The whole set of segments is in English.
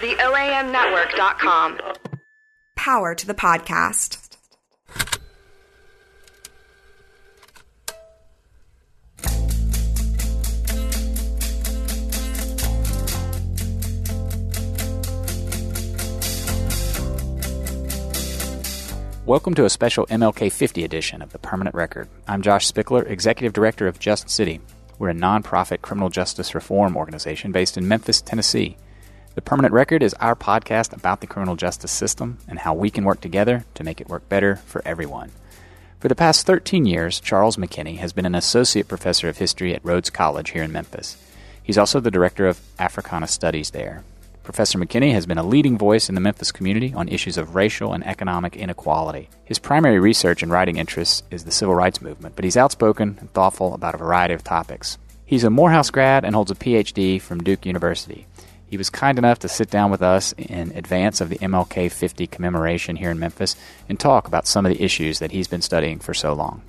The OAMnetwork.com. Power to the podcast. Welcome to a special MLK 50 edition of the Permanent Record. I'm Josh Spickler, Executive Director of Just City. We're a nonprofit criminal justice reform organization based in Memphis, Tennessee. The Permanent Record is our podcast about the criminal justice system and how we can work together to make it work better for everyone. For the past 13 years, Charles McKinney has been an associate professor of history at Rhodes College here in Memphis. He's also the director of Africana Studies there. Professor McKinney has been a leading voice in the Memphis community on issues of racial and economic inequality. His primary research and writing interest is the civil rights movement, but he's outspoken and thoughtful about a variety of topics. He's a Morehouse grad and holds a PhD from Duke University. He was kind enough to sit down with us in advance of the MLK 50 commemoration here in Memphis and talk about some of the issues that he's been studying for so long.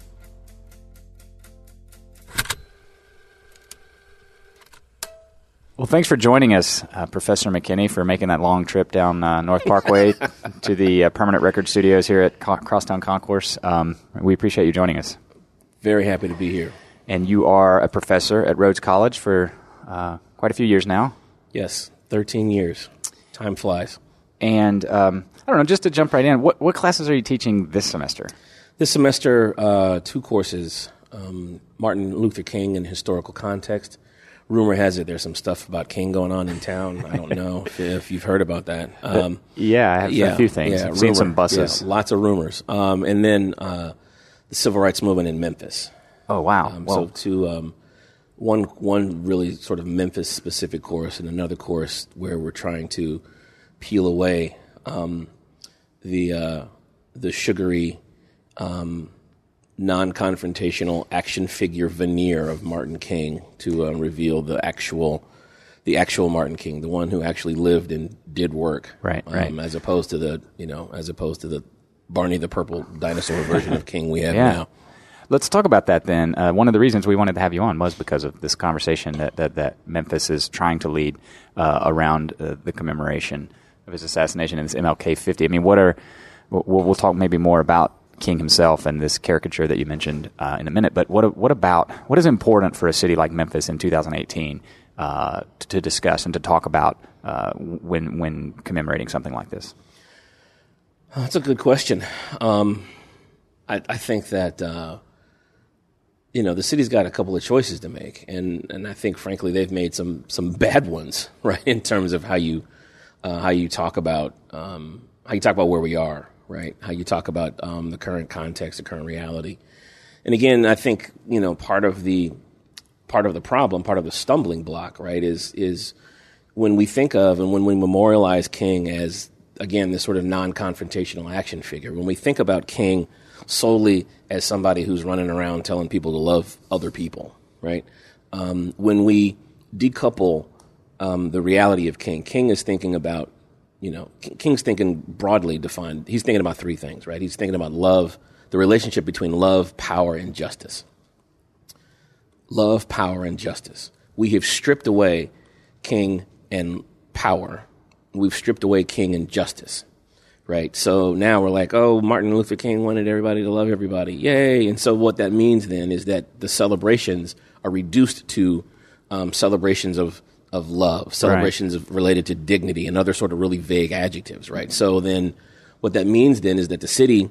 Well, thanks for joining us, uh, Professor McKinney, for making that long trip down uh, North Parkway to the uh, Permanent Record Studios here at Co- Crosstown Concourse. Um, we appreciate you joining us. Very happy to be here. And you are a professor at Rhodes College for uh, quite a few years now. Yes, 13 years. Time flies. And um, I don't know, just to jump right in, what, what classes are you teaching this semester? This semester, uh, two courses um, Martin Luther King in historical context rumor has it there's some stuff about King going on in town. I don't know if, if, you've heard about that. Um, yeah, I have yeah, a few things. Yeah, I've seen some buses. Yeah, lots of rumors. Um, and then uh, the civil rights movement in Memphis. Oh wow! Um, so to um, one one really sort of Memphis specific course and another course where we're trying to peel away um, the uh, the sugary um, non-confrontational action figure veneer of Martin King to uh, reveal the actual the actual Martin King, the one who actually lived and did work, right, um, right, as opposed to the you know as opposed to the Barney the purple dinosaur version of King we have yeah. now. Let's talk about that then. Uh, one of the reasons we wanted to have you on was because of this conversation that, that, that Memphis is trying to lead uh, around uh, the commemoration of his assassination in this MLK 50. I mean, what are we'll, we'll talk maybe more about King himself and this caricature that you mentioned uh, in a minute. But what what about what is important for a city like Memphis in 2018 uh, to, to, discuss and to talk about uh, when when commemorating something like this? That's a good question. Um, I, I, think that uh, you know the city's got a couple of choices to make, and and I think frankly they've made some some bad ones, right? In terms of how you uh, how you talk about um, how you talk about where we are right? How you talk about um, the current context, the current reality. And again, I think you know part of the part of the problem, part of the stumbling block, right, is is when we think of and when we memorialize King as again this sort of non-confrontational action figure. When we think about King solely as somebody who's running around telling people to love other people, right? Um, when we decouple um, the reality of King, King is thinking about you know, King's thinking broadly defined. He's thinking about three things, right? He's thinking about love, the relationship between love, power, and justice. Love, power, and justice. We have stripped away King and power. We've stripped away King and justice, right? So now we're like, oh, Martin Luther King wanted everybody to love everybody. Yay. And so what that means then is that the celebrations are reduced to um, celebrations of of love, celebrations right. of, related to dignity, and other sort of really vague adjectives, right? So then, what that means then is that the city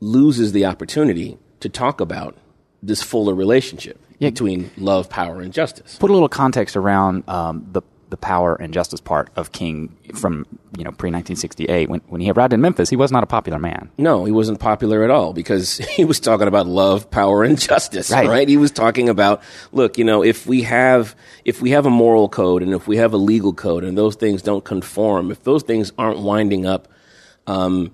loses the opportunity to talk about this fuller relationship yeah. between love, power, and justice. Put a little context around um, the the power and justice part of King from you know pre 1968 when when he arrived in Memphis he was not a popular man. No, he wasn't popular at all because he was talking about love, power and justice, right. right? He was talking about look, you know, if we have if we have a moral code and if we have a legal code and those things don't conform, if those things aren't winding up um,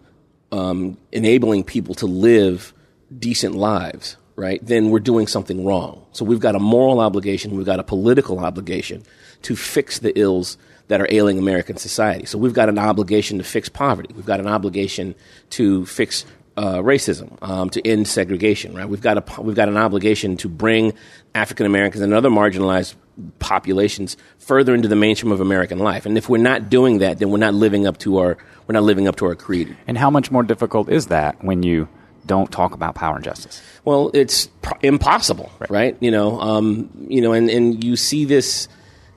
um, enabling people to live decent lives, right? Then we're doing something wrong. So we've got a moral obligation, we've got a political obligation to fix the ills that are ailing American society. So we've got an obligation to fix poverty. We've got an obligation to fix uh, racism, um, to end segregation. Right? We've got a we've got an obligation to bring African Americans and other marginalized populations further into the mainstream of American life. And if we're not doing that, then we're not living up to our we're not living up to our creed. And how much more difficult is that when you don't talk about power and justice? Well, it's pro- impossible, right. right? You know, um, you know, and, and you see this,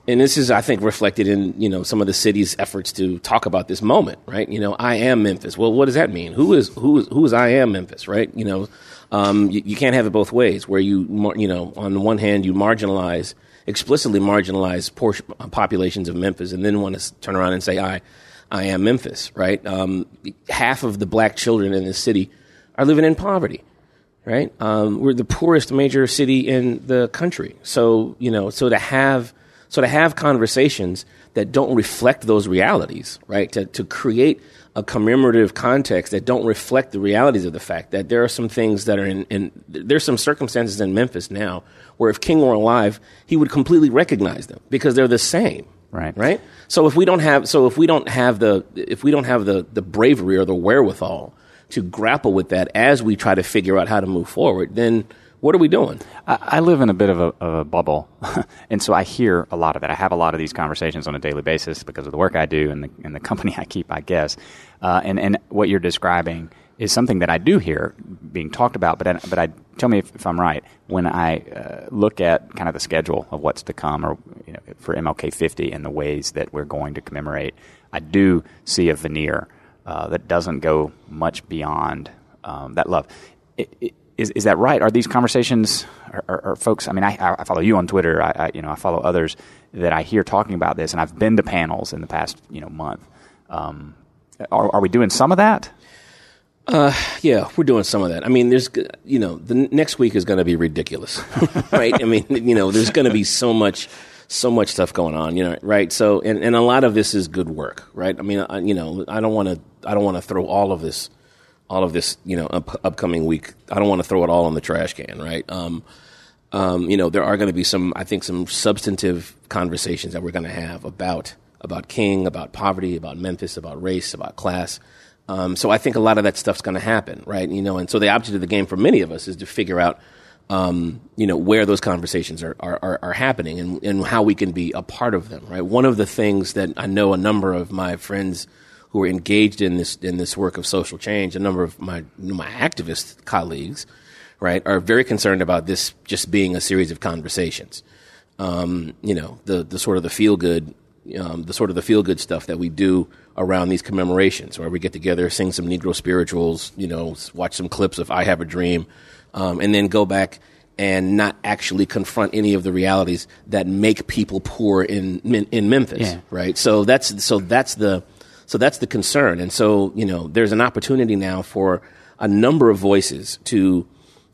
and this is, I think, reflected in you know some of the city's efforts to talk about this moment, right? You know, I am Memphis. Well, what does that mean? Who is who is who is I am Memphis, right? You know, um, you, you, can't have it both ways. Where you you know, on the one hand, you marginalize explicitly marginalize portion, populations of Memphis, and then want to turn around and say, I. I am Memphis, right? Um, half of the black children in this city are living in poverty, right? Um, we're the poorest major city in the country. So, you know, so to have, so to have conversations that don't reflect those realities, right? To, to create a commemorative context that don't reflect the realities of the fact that there are some things that are in, in there's some circumstances in Memphis now where if King were alive, he would completely recognize them because they're the same. Right. Right. So if we don't have, so if we don't have the, if we don't have the, the bravery or the wherewithal to grapple with that as we try to figure out how to move forward, then what are we doing? I, I live in a bit of a, of a bubble, and so I hear a lot of it. I have a lot of these conversations on a daily basis because of the work I do and the, and the company I keep, I guess. Uh, and, and what you're describing is something that I do hear being talked about, but I, but I tell me if, if I'm right. When I uh, look at kind of the schedule of what's to come, or you know, for MLK 50 and the ways that we're going to commemorate, I do see a veneer uh, that doesn't go much beyond um, that love. It, it, is, is that right? Are these conversations, are folks? I mean, I, I, follow you on Twitter. I, I, you know I follow others that I hear talking about this, and I've been to panels in the past you know month. Um, are, are we doing some of that? Uh, yeah, we're doing some of that. I mean, there's, you know, the next week is going to be ridiculous, right? I mean, you know, there's going to be so much so much stuff going on, you know, right? So, and, and a lot of this is good work, right? I mean, I, you know, I don't want to, I don't want to throw all of this, all of this, you know, up, upcoming week. I don't want to throw it all in the trash can, right? Um, um, you know, there are going to be some, I think, some substantive conversations that we're going to have about about King, about poverty, about Memphis, about race, about class. Um, so I think a lot of that stuff's going to happen, right? You know, and so the object of the game for many of us is to figure out um, you know, where those conversations are, are, are, happening and, and how we can be a part of them, right? One of the things that I know a number of my friends who are engaged in this, in this work of social change, a number of my, my activist colleagues, right, are very concerned about this just being a series of conversations. Um, you know, the, the sort of the feel good, um, the sort of the feel good stuff that we do around these commemorations where we get together, sing some Negro spirituals, you know, watch some clips of I Have a Dream, um, and then go back and not actually confront any of the realities that make people poor in in Memphis, yeah. right? So that's so that's the so that's the concern, and so you know there's an opportunity now for a number of voices to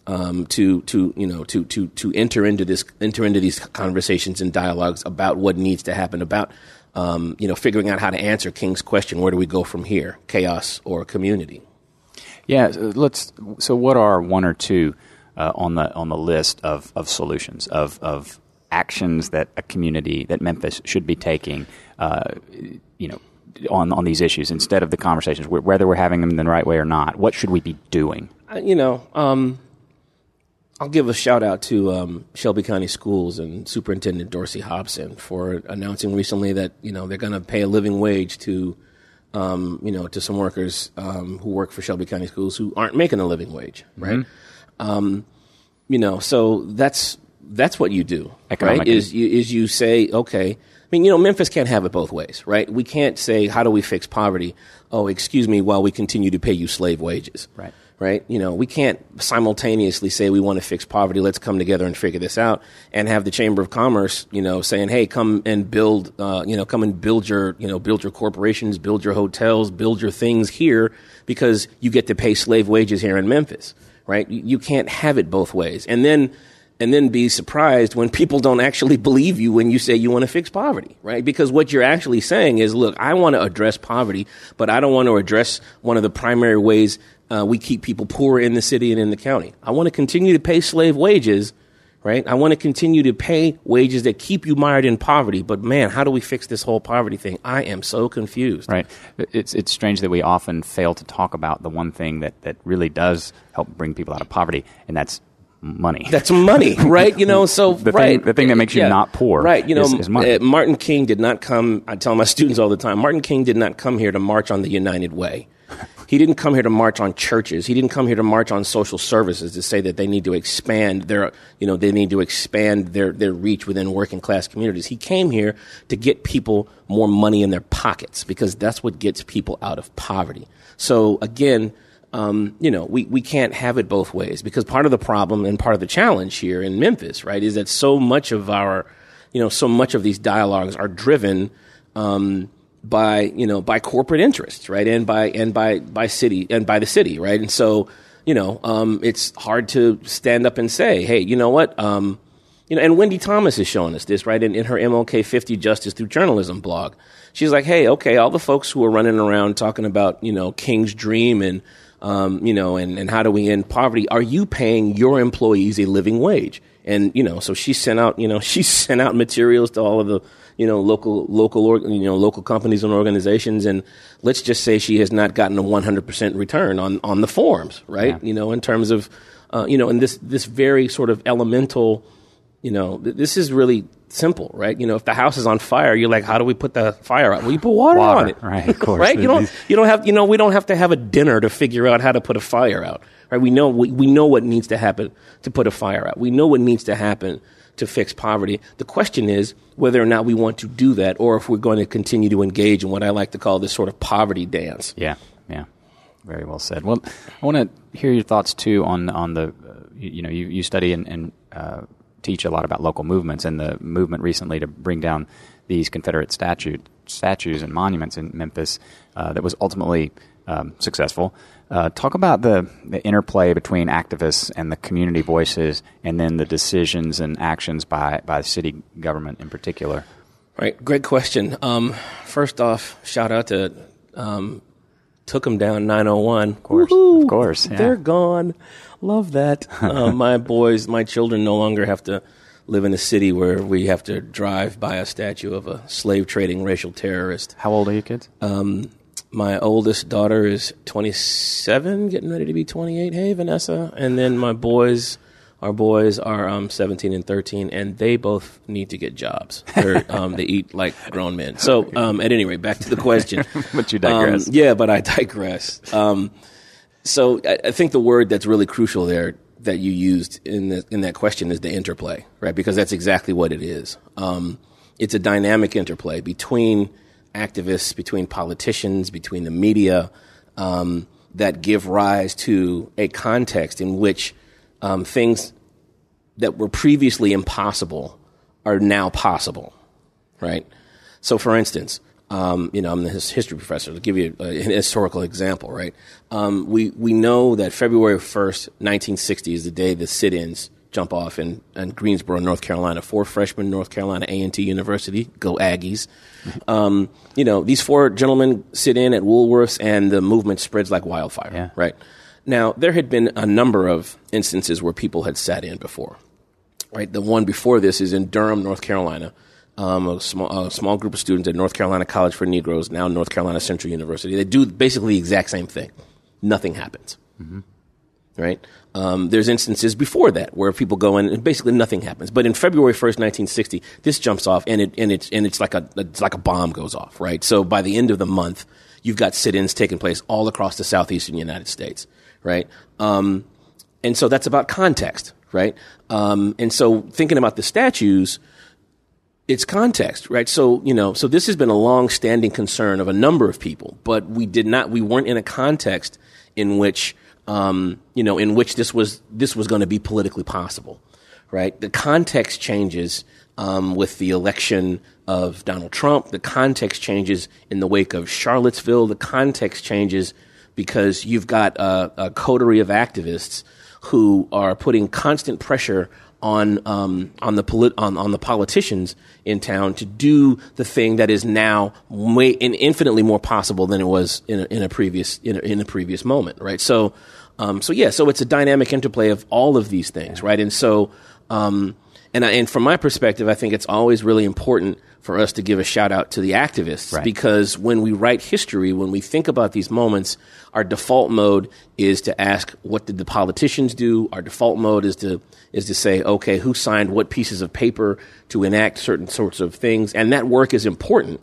um, to to you know to to to enter into this enter into these conversations and dialogues about what needs to happen about um, you know figuring out how to answer King's question: Where do we go from here? Chaos or community? Yeah, let's. So, what are one or two uh, on the on the list of, of solutions of of actions that a community that Memphis should be taking? Uh, you know, on on these issues instead of the conversations, whether we're having them in the right way or not. What should we be doing? Uh, you know, um, I'll give a shout out to um, Shelby County Schools and Superintendent Dorsey Hopson for announcing recently that you know they're going to pay a living wage to um, you know, to some workers um, who work for Shelby County Schools who aren't making a living wage, right? Mm-hmm. Um, you know, so that's that's what you do, right? Is you, is you say, okay. I mean, you know, Memphis can't have it both ways, right? We can't say, how do we fix poverty? Oh, excuse me, while we continue to pay you slave wages, right? right? You know, we can't simultaneously say we want to fix poverty. Let's come together and figure this out, and have the Chamber of Commerce, you know, saying, "Hey, come and build, uh, you know, come and build your, you know, build your corporations, build your hotels, build your things here because you get to pay slave wages here in Memphis." Right? You can't have it both ways, and then and then be surprised when people don't actually believe you when you say you want to fix poverty, right? Because what you're actually saying is, look, I want to address poverty, but I don't want to address one of the primary ways uh, we keep people poor in the city and in the county. I want to continue to pay slave wages, right? I want to continue to pay wages that keep you mired in poverty. But man, how do we fix this whole poverty thing? I am so confused. Right. It's it's strange that we often fail to talk about the one thing that that really does help bring people out of poverty, and that's money. That's money, right? You know, so The thing- right, the thing that makes you Yeah. not poor right? You know, is- is money. uh, Martin King did not come. I tell my students all the time, Martin King did not come here to march on the United Way. He didn't come here to march on churches. He didn't come here to march on social services to say that they need to expand their, you know, they need to expand their, their reach within working class communities. He came here to get people more money in their pockets because that's what gets people out of poverty. So again, um, you know, we, we can't have it both ways because part of the problem and part of the challenge here in Memphis, right, is that so much of our, you know, so much of these dialogues are driven um, by you know by corporate interests, right, and by and by by city and by the city, right, and so you know um, it's hard to stand up and say, hey, you know what. Um, you know, and Wendi Thomas is showing us this, right, in, in her MLK 50 Justice Through Journalism blog. She's like, hey, okay, all the folks who are running around talking about, you know, King's Dream and, um, you know, and, and how do we end poverty, are you paying your employees a living wage? And, you know, so she sent out, you know, she sent out materials to all of the, you know, local, local, you know, local companies and organizations. And let's just say she has not gotten a 100% return on, on the forms, right? Yeah. You know, in terms of, uh, you know, and this, this very sort of elemental, you know, th- this is really simple, right? You know, if the house is on fire, you're like, how do we put the fire out? Well, you put water, Water, on it, right, of course. right? You don't, you don't have, you know, we don't have to have a dinner to figure out how to put a fire out, right? We know, we, we know what needs to happen to put a fire out. We know what needs to happen to fix poverty. The question is whether or not we want to do that, or if we're going to continue to engage in what I like to call this sort of poverty dance. Yeah, yeah, very well said. Well, I want to hear your thoughts too on on the, uh, you, you know, you, you study and, and uh, teach a lot about local movements and the movement recently to bring down these Confederate statute statues and monuments in Memphis uh, that was ultimately um, successful. Uh, talk about the, the interplay between activists and the community voices, and then the decisions and actions by by the city government in particular. Right, great question. Um, first off, shout out to um, them Down 901. Of course, of course, yeah. They're gone. Love that. uh, my boys, my children no longer have to live in a city where we have to drive by a statue of a slave trading racial terrorist. How old are you kids? Um, my oldest daughter is 27, getting ready to be 28. Hey, Vanessa. And then my boys, our boys are um, 17 and 13, and they both need to get jobs. They're, um, they eat like grown men. So, um, at any rate, back to the question. But you digress. Um, yeah, but I digress. So I, I think the word that's really crucial there that you used in the, in that question is the interplay, right? Because that's exactly what it is. Um, it's a dynamic interplay between activists, between politicians, between the media, um, that give rise to a context in which um, things that were previously impossible are now possible, right? So, for instance, um, you know, I'm the history professor. To give you a, an historical example, right? Um, we we know that February 1st, 1960, is the day the sit-ins jump off in, in Greensboro, North Carolina. Four freshmen, North Carolina A&T University, go Aggies. Um, you know, these four gentlemen sit in at Woolworths, and the movement spreads like wildfire, Yeah. right? Now, there had been a number of instances where people had sat in before right? The one before this is in Durham, North Carolina. Um, a small, a small group of students at North Carolina College for Negroes, now North Carolina Central University. They do basically the exact same thing. Nothing happens. Right? Um, there's instances before that where people go in and basically nothing happens. But in February 1st, 1960, this jumps off and it and it's and it's like a it's like a bomb goes off. Right? So by the end of the month, you've got sit-ins taking place all across the southeastern United States. Right? Um, and so that's about context, right? Um, and so thinking about the statues, it's context, right? So you know, so this has been a long-standing concern of a number of people, but we did not, we weren't in a context in which, um, you know, in which this was this was going to be politically possible, right? The context changes um, with the election of Donald Trump. The context changes in the wake of Charlottesville. The context changes because you've got a, a coterie of activists who are putting constant pressure on um, on the polit- on, on the politicians in town to do the thing that is now way in infinitely more possible than it was in a, in a previous in a, in a previous moment, right? So, um, so yeah, so it's a dynamic interplay of all of these things, right? And so, um, and I, and from my perspective, I think it's always really important for us to give a shout out to the activists Right. because when we write history, when we think about these moments, our default mode is to ask, what did the politicians do? Our default mode is to is to say, okay, who signed what pieces of paper to enact certain sorts of things, and that work is important,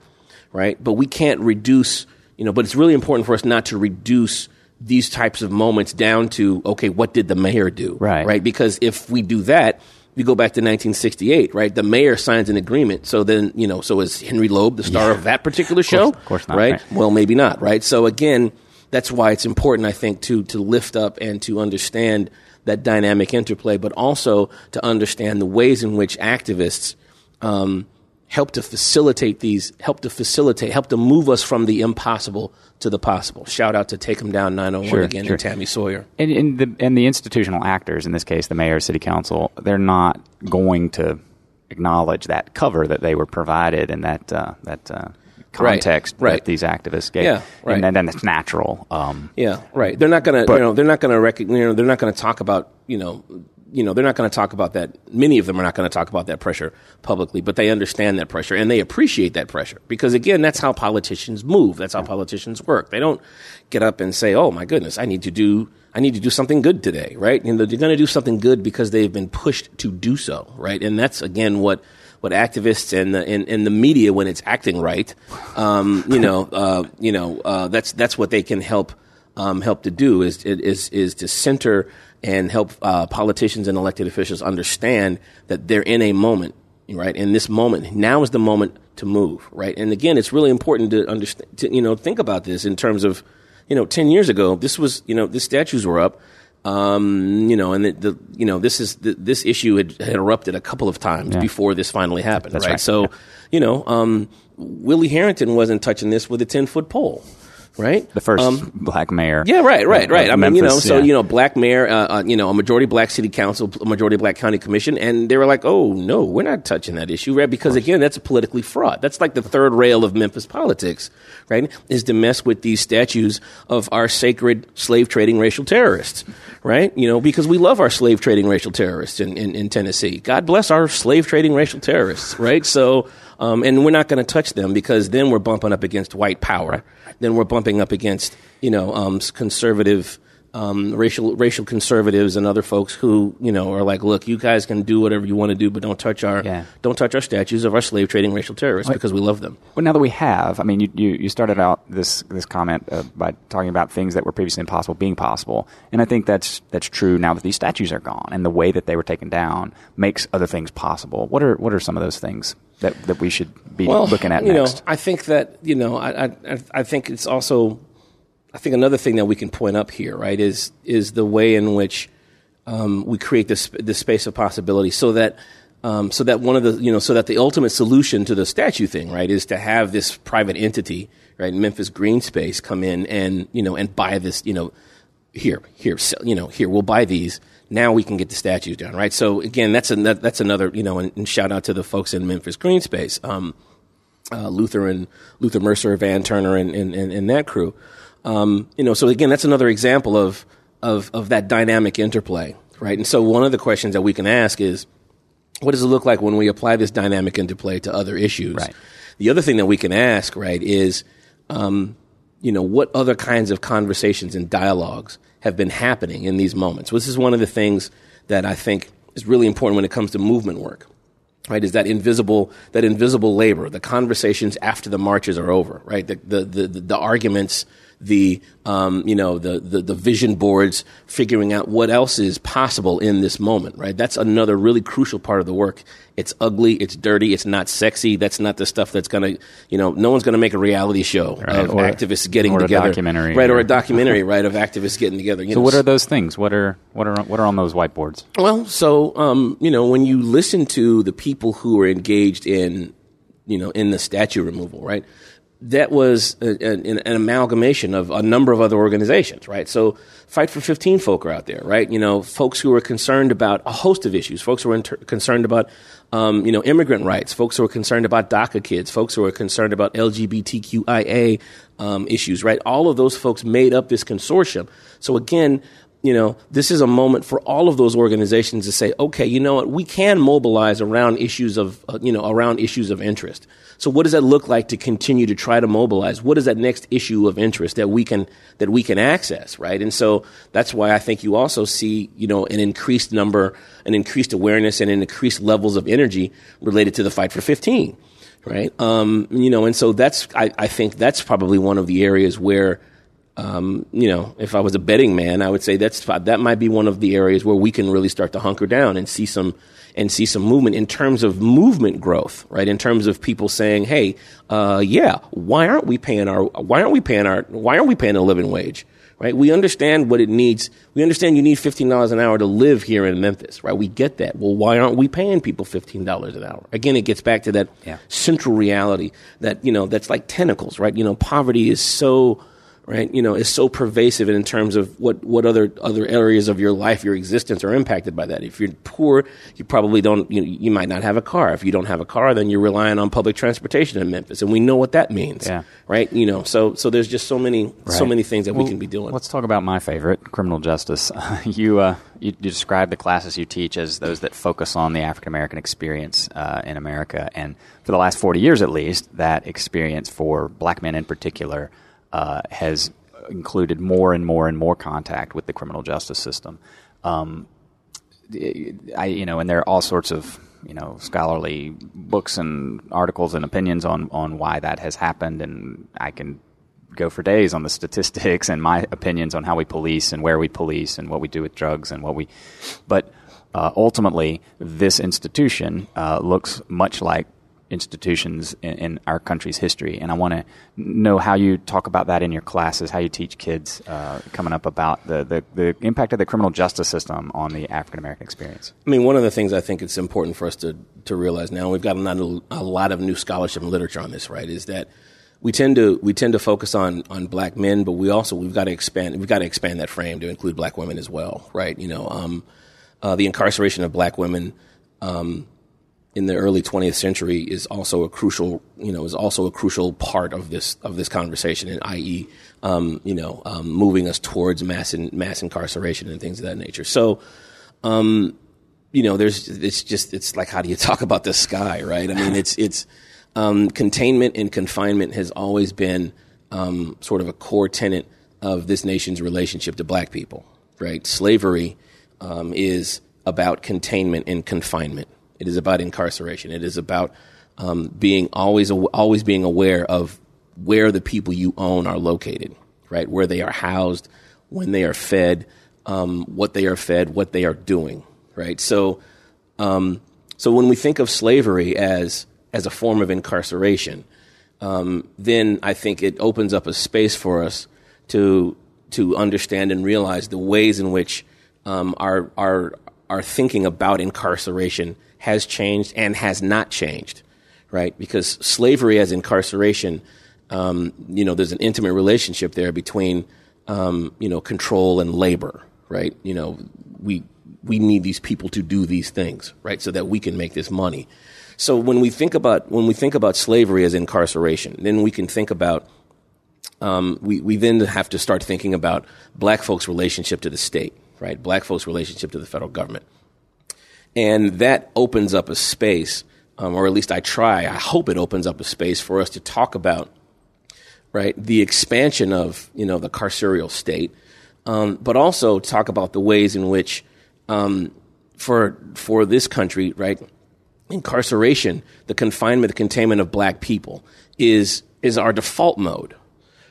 right? But we can't reduce, you know. But it's really important for us not to reduce these types of moments down to, okay, what did the mayor do, Right. Right? Because if we do that, we go back to 1968, right? The mayor signs an agreement. So then, you know, so is Henry Loeb the star of that particular show? of course not, right? right. Well, maybe not, right? So again, that's why it's important, I think, to to lift up and to understand that dynamic interplay, but also to understand the ways in which activists um, help to facilitate these, help to facilitate, help to move us from the impossible to the possible. Shout out to Take 'em Down 901 Sure, again sure. and Tami Sawyer. And, and the and the institutional actors, in this case, the mayor, city council, they're not going to acknowledge that cover that they were provided and that uh, that uh, context right. that these activists gave. Yeah, right. And then, then it's natural. Um, Yeah, right. They're not gonna, you know, they're not gonna recognize, you know, they're not gonna talk about, you know, you know, they're not going to talk about that. Many of them are not going to talk about that pressure publicly, but they understand that pressure and they appreciate that pressure because, again, that's how politicians move. That's how politicians work. They don't get up and say, "Oh my goodness, I need to do, I need to do something good today," right? You know, they're going to do something good because they've been pushed to do so, right? And that's again what what activists and the and, and the media, when it's acting right, um, you know, uh, you know, uh, that's that's what they can help um, help to do is is is to center and help uh, politicians and elected officials understand that they're in a moment, right? In this moment, now is the moment to move, right? And again, it's really important to understand, to, you know, think about this in terms of, you know, ten years ago, this was, you know, the statues were up. Um, you know, and the, the you know this is the, this issue had, had erupted a couple of times Yeah. before this finally happened, right? right. So, Yeah. you know, um, Willie Herenton wasn't touching this with a ten foot pole, right? the first Um, black mayor. yeah, right, right, right. I mean, you know, so yeah. you know, black mayor, uh, uh, you know, a majority black city council, a majority black county commission, and they were like, "Oh no, we're not touching that issue," right? Because again, that's politically fraught. That's like the third rail of Memphis politics, right? Is to mess with these statues of our sacred slave trading racial terrorists, right? You know, because we love our slave trading racial terrorists in, in, in Tennessee. God bless our slave trading racial terrorists, right? So. Um, and we're not going to touch them because then we're bumping up against white power. Then we're bumping up against you know um, conservative um, racial racial conservatives and other folks who you know are like, look, you guys can do whatever you want to do, but don't touch our Yeah. don't touch our statues of our slave trading racial terrorists because we love them. Well, now that we have, I mean, you, you, you started out this this comment uh, by talking about things that were previously impossible being possible, and I think that's that's true now that these statues are gone, and the way that they were taken down makes other things possible. What are what are some of those things that, that we should be looking at you next? know, I think that you know, I, I I think it's also, I think another thing that we can point up here, right, is is the way in which um, we create this this space of possibility, so that. Um, so that one of the, you know, so that the ultimate solution to the statue thing, right, is to have this private entity, right, Memphis Green Space, come in and, you know, and buy this, you know, here, here, sell, you know, here, we'll buy these. Now we can get the statues down, right? So again, that's an, that's another, you know, and, and shout out to the folks in Memphis Green Space, um, uh, Luther and Luther Mercer, Van Turner, and and, and, and that crew. Um, you know, so again, that's another example of of of that dynamic interplay, right? And so one of the questions that we can ask is, what does it look like when we apply this dynamic interplay to other issues? Right. The other thing that we can ask, right, is, um, you know, what other kinds of conversations and dialogues have been happening in these moments? Well, this is one of the things that I think is really important when it comes to movement work. Right, is that invisible that invisible labor, the conversations after the marches are over, right? The the the, the, the arguments, the um, you know the, the the vision boards, figuring out what else is possible in this moment, right? That's another really crucial part of the work. It's ugly, it's dirty, it's not sexy. That's not the stuff that's gonna you know no one's gonna make a reality show Right, of or- activists getting or a together, documentary, right? Or a documentary, right? Of activists getting together. You so, know, what are those things? What are what are what are on those whiteboards? well, so um, you know, when you listen to the people who are engaged in, you know, in the statue removal, right? That was a, an, an amalgamation of a number of other organizations, right? So, Fight for 15 folk are out there, right? You know, folks who are concerned about a host of issues, folks who are inter- concerned about, um, you know, immigrant rights, folks who are concerned about DACA kids, folks who are concerned about LGBTQIA um, issues, right? All of those folks made up this consortium. So again, you know, this is a moment for all of those organizations to say, okay, you know what, we can mobilize around issues of, uh, you know, around issues of interest. So what does that look like to continue to try to mobilize? What is that next issue of interest that we can, that we can access, right? And so that's why I think you also see, you know, an increased number, an increased awareness and an increased levels of energy related to the fight for 15, right? Um, you know, and so that's, I, I think that's probably one of the areas where, um, you know, if I was a betting man, I would say that's that might be one of the areas where we can really start to hunker down and see some and see some movement in terms of movement growth, right? In terms of people saying, "Hey, uh, yeah, why aren't we paying our why aren't we paying our why aren't we paying a living wage?" Right? We understand what it needs. We understand you need fifteen dollars an hour to live here in Memphis, right? We get that. Well, why aren't we paying people fifteen dollars an hour? Again, it gets back to that Yeah. central reality that you know that's like tentacles, right? You know, poverty is so right? You know, is so pervasive in terms of what, what other other areas of your life, your existence, are impacted by that. If you're poor, you probably don't. You, you might not have a car. If you don't have a car, then you're relying on public transportation in Memphis, and we know what that means, Yeah. right? You know, so so there's just so many so many things that we can be doing. Let's talk about my favorite, criminal justice. you, uh, you you describe the classes you teach as those that focus on the African American experience uh, in America, and for the last forty years at least, that experience for black men in particular uh, has included more and more and more contact with the criminal justice system. Um, I, you know, and there are all sorts of, you know, scholarly books and articles and opinions on, on why that has happened. And I can go for days on the statistics and my opinions on how we police and where we police and what we do with drugs and what we, but uh, ultimately, this institution uh, looks much like institutions in, in our country's history. And I want to know how you talk about that in your classes, how you teach kids uh, coming up about the, the, the impact of the criminal justice system on the African American experience. I mean, one of the things I think it's important for us to, to realize now, and we've got a, lot of new scholarship and literature on this, right? Is that we tend to we tend to focus on on black men, but we also we've got to expand we've got to expand that frame to include black women as well, right? You know, um, uh, the incarceration of black women um, in the early 20th century is also a crucial you know is also a crucial part of this of this conversation, and i.e. Um, you know um, moving us towards mass in, mass incarceration and things of that nature. So you know, there's it's just it's like how do you talk about the sky, right? I mean, it's it's um, containment and confinement has always been um, sort of a core tenet of this nation's relationship to black people, right? Slavery um, is about containment and confinement. It is about incarceration. It is about um, being always always being aware of where the people you own are located, right? Where they are housed, when they are fed, um, what they are fed, what they are doing, right? So, um, so when we think of slavery as as a form of incarceration, um, then I think it opens up a space for us to to understand and realize the ways in which um, our our our thinking about incarceration has changed and has not changed, right? Because slavery as incarceration, um, you know, there's an intimate relationship there between um, you know control and labor, right? You know, we we need these people to do these things, right, so that we can make this money. So when we think about when we think about slavery as incarceration, then we can think about um, we we then have to start thinking about black folks' relationship to the state, right? Black folks' relationship to the federal government, and that opens up a space, um, or at least I try. I hope it opens up a space for us to talk about right? The expansion of you know the carceral state, um, but also talk about the ways in which um, for for this country, right? Incarceration, the confinement, the containment of black people is is our default mode,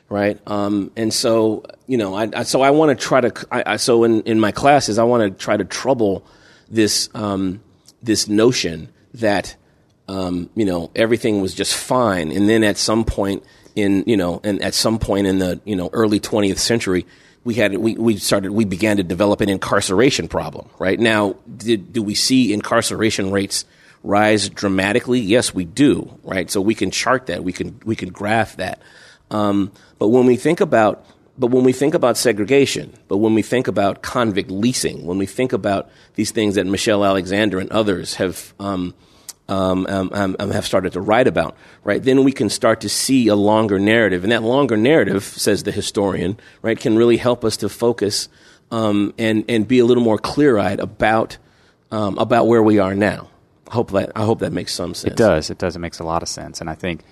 right? Um, and so you know, I, I so I want to try to I, I, so in in my classes I want to try to trouble this um, this notion that um, you know everything was just fine, and then at some point in you know, and at some point in the you know early 20th century, we had we, we started we began to develop an incarceration problem. Right now, did, do we see incarceration rates rise dramatically? Yes, we do. Right, so we can chart that, we can we can graph that. Um, but when we think about but when we think about segregation, but when we think about convict leasing, when we think about these things that Michelle Alexander and others have um, um, um, um, have started to write about, right? Then we can start to see a longer narrative, and that longer narrative, says the historian, right, can really help us to focus um, and and be a little more clear eyed about um, about where we are now. I hope that I hope that makes some sense. It does. It does. It makes a lot of sense, and I think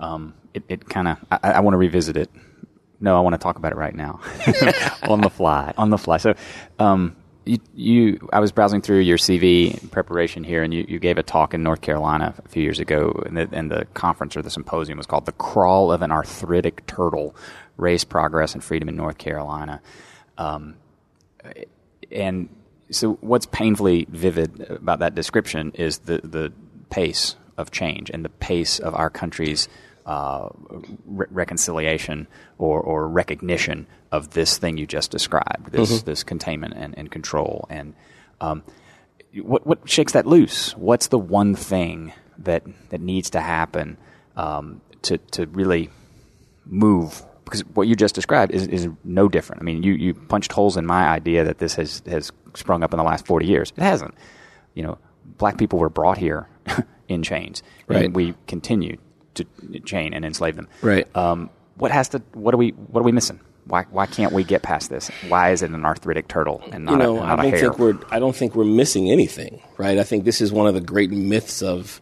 um, it, it kind of. I, I want to revisit it. No, I want to talk about it right now, on the fly. On the fly. So, um, you, you, I was browsing through your CV preparation here, and you, you gave a talk in North Carolina a few years ago, and the, and the conference or the symposium was called "The Crawl of an Arthritic Turtle: Race, Progress, and Freedom in North Carolina." Um, and so, what's painfully vivid about that description is the the pace of change and the pace of our country's uh, re- reconciliation or, or recognition of this thing you just described, this Mm-hmm. this containment and, and control. And um, what what shakes that loose? What's the one thing that that needs to happen um, to to really move? Because what you just described is, is no different. I mean, you, you punched holes in my idea that this has, has sprung up in the last 40 years. It hasn't. You know, black people were brought here in chains. Right. And we continue to chain and enslave them. Right. Um, what has to, what are we, what are we missing? Why, why can't we get past this? Why is it an arthritic turtle and not you know, a, not I don't think we're I don't think we're missing anything, right? I think this is one of the great myths of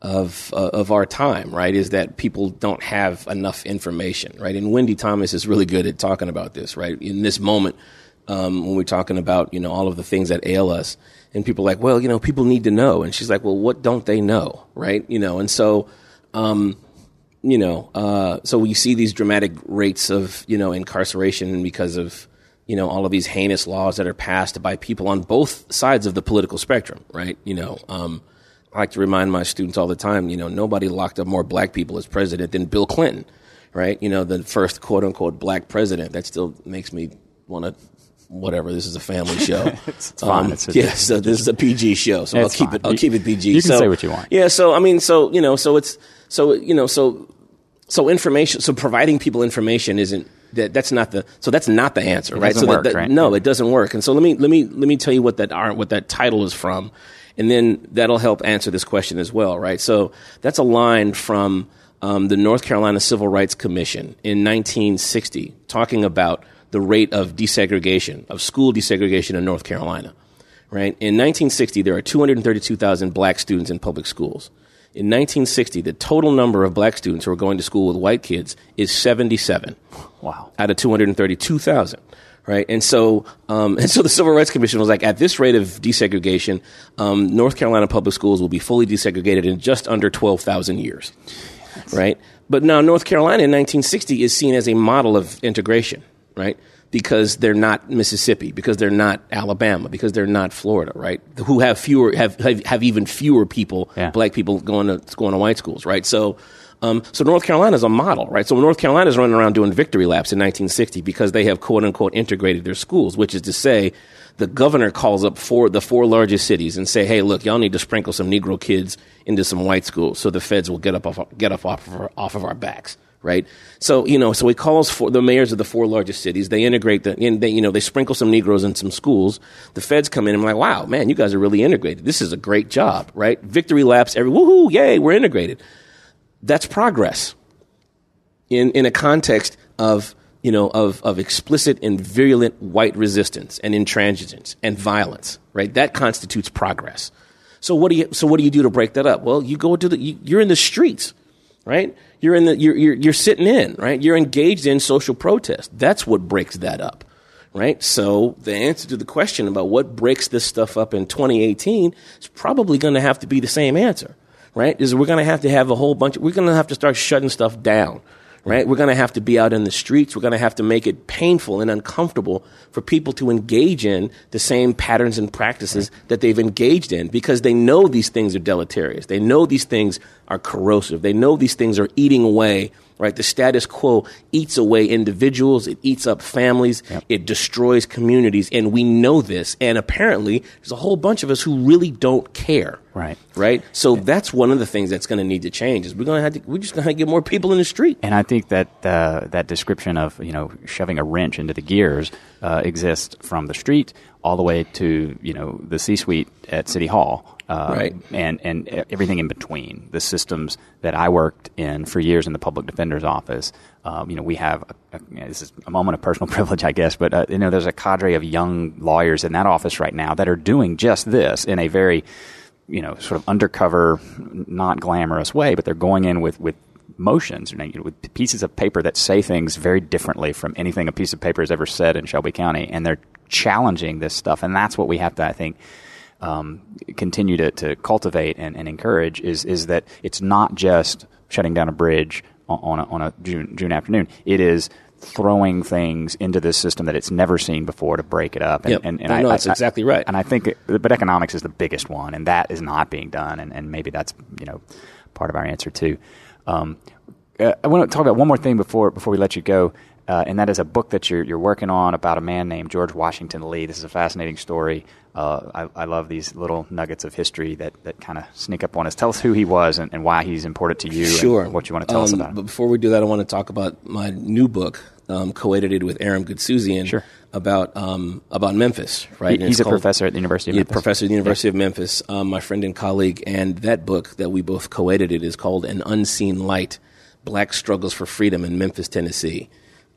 of uh, of our time, right? Is that people don't have enough information, right? And Wendi Thomas is really good at talking about this, right? In this moment, um, when we're talking about you know all of the things that ail us, and people are like, well, you know, people need to know, and she's like, well, what don't they know, right? You know, and so. Um, you know, uh, so we see these dramatic rates of, you know, incarceration because of, you know, all of these heinous laws that are passed by people on both sides of the political spectrum, right? You know, um, I like to remind my students all the time, you know, nobody locked up more black people as president than Bill Clinton, right? You know, the first quote unquote black president. That still makes me want to, whatever. This is a family show. It's- it's fine. Um, It's yeah, so this is a PG show, so I'll keep fine. it. I'll You- keep it PG. you can So- say what you want. Yeah. So I mean, so you know, so it's so you know, so so information. So providing people information isn't that. That's not the. So that's not the answer, right? so work, that, that- right? no, it doesn't work. And so let me let me let me tell you what that are what that title is from, and then that'll help answer this question as well, right? So that's a line from um, the North Carolina Civil Rights Commission in 1960, talking about the rate of desegregation of school desegregation in North Carolina. Right in 1960, there are 232,000 black students in public schools. In 1960, the total number of black students who are going to school with white kids is 77 wow. out of 232,000. Right, and so, um, and so the Civil Rights Commission was like, at this rate of desegregation, um, North Carolina public schools will be fully desegregated in just under 12,000 years. Right, but now North Carolina in 1960 is seen as a model of integration. Right, because they're not Mississippi, because they're not Alabama, because they're not Florida. Right, who have fewer have have, have even fewer people, Yeah. black people going to going to white schools. Right, so. Um, so North Carolina is a model, right? So North Carolina is running around doing victory laps in 1960 because they have quote unquote integrated their schools, which is to say, the governor calls up four the four largest cities and say, "Hey, look, y'all need to sprinkle some Negro kids into some white schools so the feds will get up off, get up off of our, off of our backs." Right, so you know, so he calls for the mayors of the four largest cities. They integrate the, and they, you know, they sprinkle some Negroes in some schools. The feds come in and I'm like, "Wow, man, you guys are really integrated. This is a great job." Right, victory laps, every woohoo, yay, we're integrated that's progress in, in a context of, you know, of, of explicit and virulent white resistance and intransigence and violence, right? That constitutes progress. So what do you, so what do you do to break that up? Well, you go to the, you, you're in the streets, right? You're in the, you're, you're, you're sitting in, right? You're engaged in social protest. That's what breaks that up, right? So the answer to the question about what breaks this stuff up in 2018 is probably going to have to be the same answer, right? Is we're going to have to have a whole bunch, of, we're going to have to start shutting stuff down, right? We're going to have to be out in the streets. We're going to have to make it painful and uncomfortable for people to engage in the same patterns and practices that they've engaged in because they know these things are deleterious. They know these things are corrosive. They know these things are eating away, right? The status quo eats away individuals. It eats up families. It destroys communities. And we know this. And apparently there's a whole bunch of us who really don't care. Right. Right. So that's one of the things that's going to need to change is we're going to have to, we're just going to get more people in the street. And I think that uh, that description of you know shoving a wrench into the gears uh, exists from the street all the way to you know the C-suite at City Hall uh, Right. and and everything in between. The systems that I worked in for years in the public defender's office. Um, you know, we have a, a, you know, this is a moment of personal privilege, I guess, but uh, you know, there's a cadre of young lawyers in that office right now that are doing just this in a very you know, sort of undercover, not glamorous way, but they're going in with, with motions, you know, with pieces of paper that say things very differently from anything a piece of paper has ever said in Shelby County, and they're challenging this stuff, and that's what we have to, I think, um, continue to, to cultivate and, and encourage is is that it's not just shutting down a bridge on, on a, on a June, June afternoon. It is throwing things into this system that it's never seen before to break it up. And, Yep. and, and I, I- that's exactly right. And I think, it, but economics is the biggest one, and that is not being done. And, and maybe that's you know part of our answer too. Um, uh, I want to talk about one more thing before before we let you go, uh, and that is a book that you're you're working on about a man named George Washington Lee. This is a fascinating story. Uh, I, I love these little nuggets of history that, that kind of sneak up on us. Tell us who he was and, and why he's important to you. and Sure. what you want to tell us Um, about him. But before we do that, I want to talk about my new book, um, co-edited with Aram Goudsouzian, Sure. about um, about Memphis. Right, He- he's a professor at the University of yeah, Memphis. Professor at the University of Memphis, um, my friend and colleague, and that book that we both co-edited is called "An Unseen Light: Black Struggles for Freedom in Memphis, Tennessee."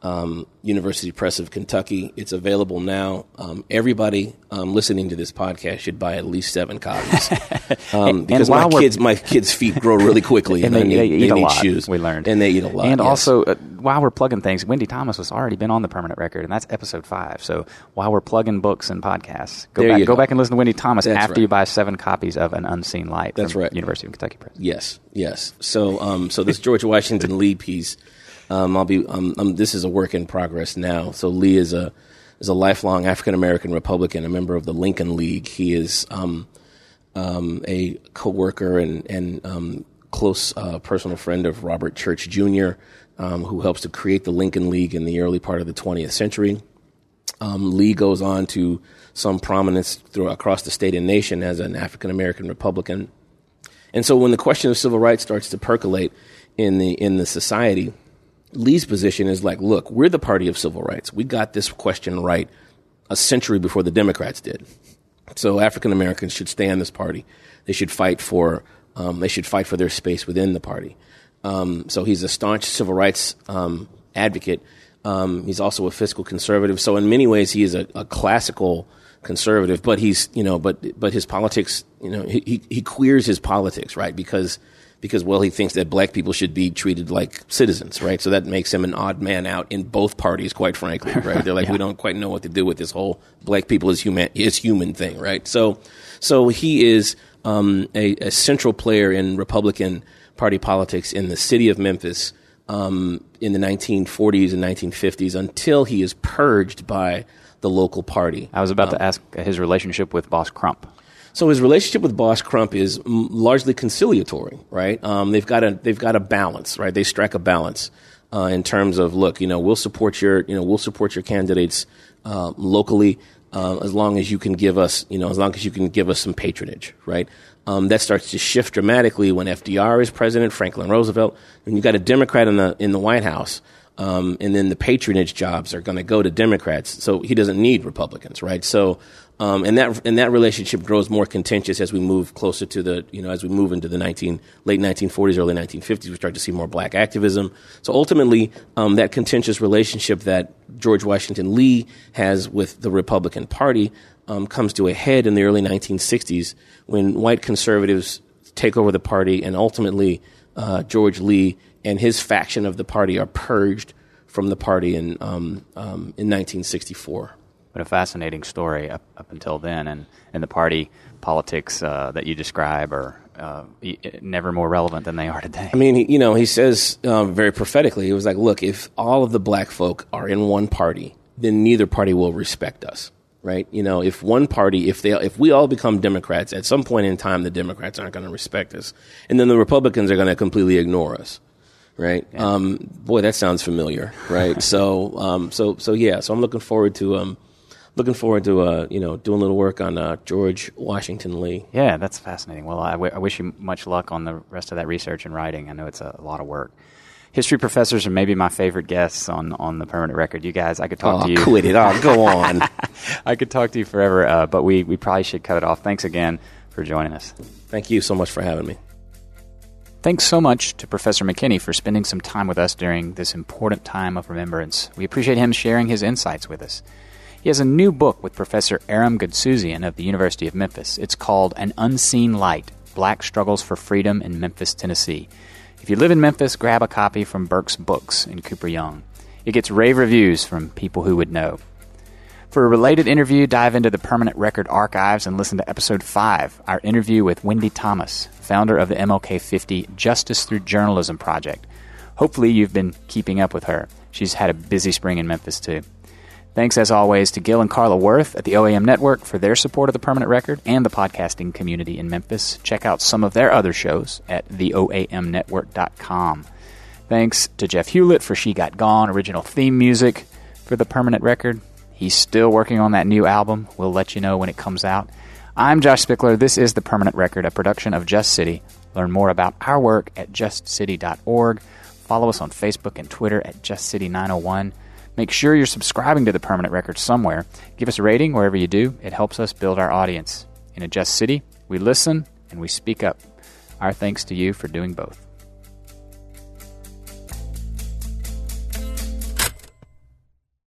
Um, University Press of Kentucky. It's available now. Um, everybody um, listening to this podcast should buy at least seven copies um, because my while we're- kids, my kids' feet grow really quickly, and and, they, they need, eat a need lot. shoes. We learned, and they eat a lot. And yes. also, uh, while we're plugging things, Wendi Thomas has already been on the permanent record, and that's episode five. So while we're plugging books and podcasts, go There back, go go. back and listen to Wendi Thomas That's after right. you buy seven copies of An Unseen Light. That's from right. University of Kentucky Press. Yes, yes. So, um, so this George Washington Lee piece, um, I'll be. Um, um, this is a work in progress now. So Lee is a is a lifelong African American Republican, a member of the Lincoln League. He is um, um, a co-worker and and um, close uh, personal friend of Robert Church Jr., who helps to create the Lincoln League in the early part of the 20th century. Lee goes on to some prominence through, across the state and nation as an African American Republican. And so when the question of civil rights starts to percolate in the in the society, Lee's position is like, look, we're the party of civil rights. We got this question right a century before the Democrats did. So African Americans should stay in this party. They should fight for um, they should fight for their space within the party. Um, so he's a staunch civil rights um, advocate. Um, he's also a fiscal conservative. So in many ways, he is a, a classical conservative. But he's you know, but but his politics, you know, he, he he queers his politics, right? Because because well, he thinks that black people should be treated like citizens, right? So that makes him an odd man out in both parties, quite frankly, right? They're like, we don't quite know what to do with this whole black people is human is human thing, right? So, so he is um, a, a central player in Republican Party politics in the city of Memphis um, in the 1940s and 1950s until he is purged by the local party. I was about to ask his relationship with Boss Crump. So his relationship with Boss Crump is mm, largely conciliatory, right? Um, they've got a they've got a balance, right? They strike a balance uh, in terms of look, you know, we'll support your you know we'll support your candidates uh, locally uh, as long as you can give us you know as long as you can give us some patronage, right? Um, that starts to shift dramatically when FDR is president, Franklin Roosevelt, and you've got a Democrat in the in the White House. Um, and then the patronage jobs are going to go to Democrats. So he doesn't need Republicans, right? So, um, and that and that relationship grows more contentious as we move closer to the you know as we move into the 19 late 1940s, early 1950s. We start to see more black activism. So ultimately, um, that contentious relationship that George Washington Lee has with the Republican Party um, comes to a head in the early 1960s when white conservatives take over the party, and ultimately uh, George Lee and his faction of the party are purged from the party in um, um, in 1964. But a fascinating story up, up until then, and, and the party politics uh, that you describe are uh, never more relevant than they are today. I mean, you know, he says um, very prophetically, he was like, "Look, if all of the black folk are in one party, then neither party will respect us." Right? You know, if one party, if they, if we all become Democrats, at some point in time, the Democrats aren't going to respect us, and then the Republicans are going to completely ignore us. Right? Um, boy, that sounds familiar. Right? so, um, so, so yeah. So I'm looking forward to, um, looking forward to, uh, you know, doing a little work on uh, George Washington Lee. Yeah, that's fascinating. Well, I, w- I wish you much luck on the rest of that research and writing. I know it's a, lot of work. History professors are maybe my favorite guests on, on the permanent record. You guys, I could talk Oh, to you. quit it! Oh, go on. I could talk to you forever, uh, but we, we probably should cut it off. Thanks again for joining us. Thank you so much for having me. Thanks so much to Professor McKinney for spending some time with us during this important time of remembrance. We appreciate him sharing his insights with us. He has a new book with Professor Aram Goudsouzian of the University of Memphis. It's called An Unseen Light Black Struggles for Freedom in Memphis, Tennessee. If you live in Memphis, grab a copy from Burke's Books in Cooper Young. It gets rave reviews from people who would know. For a related interview, dive into the Permanent Record archives and listen to episode 5, our interview with Wendi Thomas, founder of the MLK 50 Justice Through Journalism project. Hopefully, you've been keeping up with her. She's had a busy spring in Memphis, too. Thanks, as always, to Gil and Carla Worth at the OAM Network for their support of the Permanent Record and the podcasting community in Memphis. Check out some of their other shows at theoamnetwork.com. Thanks to Jeff Hewlett for She Got Gone, original theme music for the Permanent Record. He's still working on that new album. We'll let you know when it comes out. I'm Josh Spickler. This is The Permanent Record, a production of Just City. Learn more about our work at justcity.org. Follow us on Facebook and Twitter at JustCity901. Make sure you're subscribing to The Permanent Record somewhere. Give us a rating wherever you do. It helps us build our audience. In a Just City, we listen and we speak up. Our thanks to you for doing both.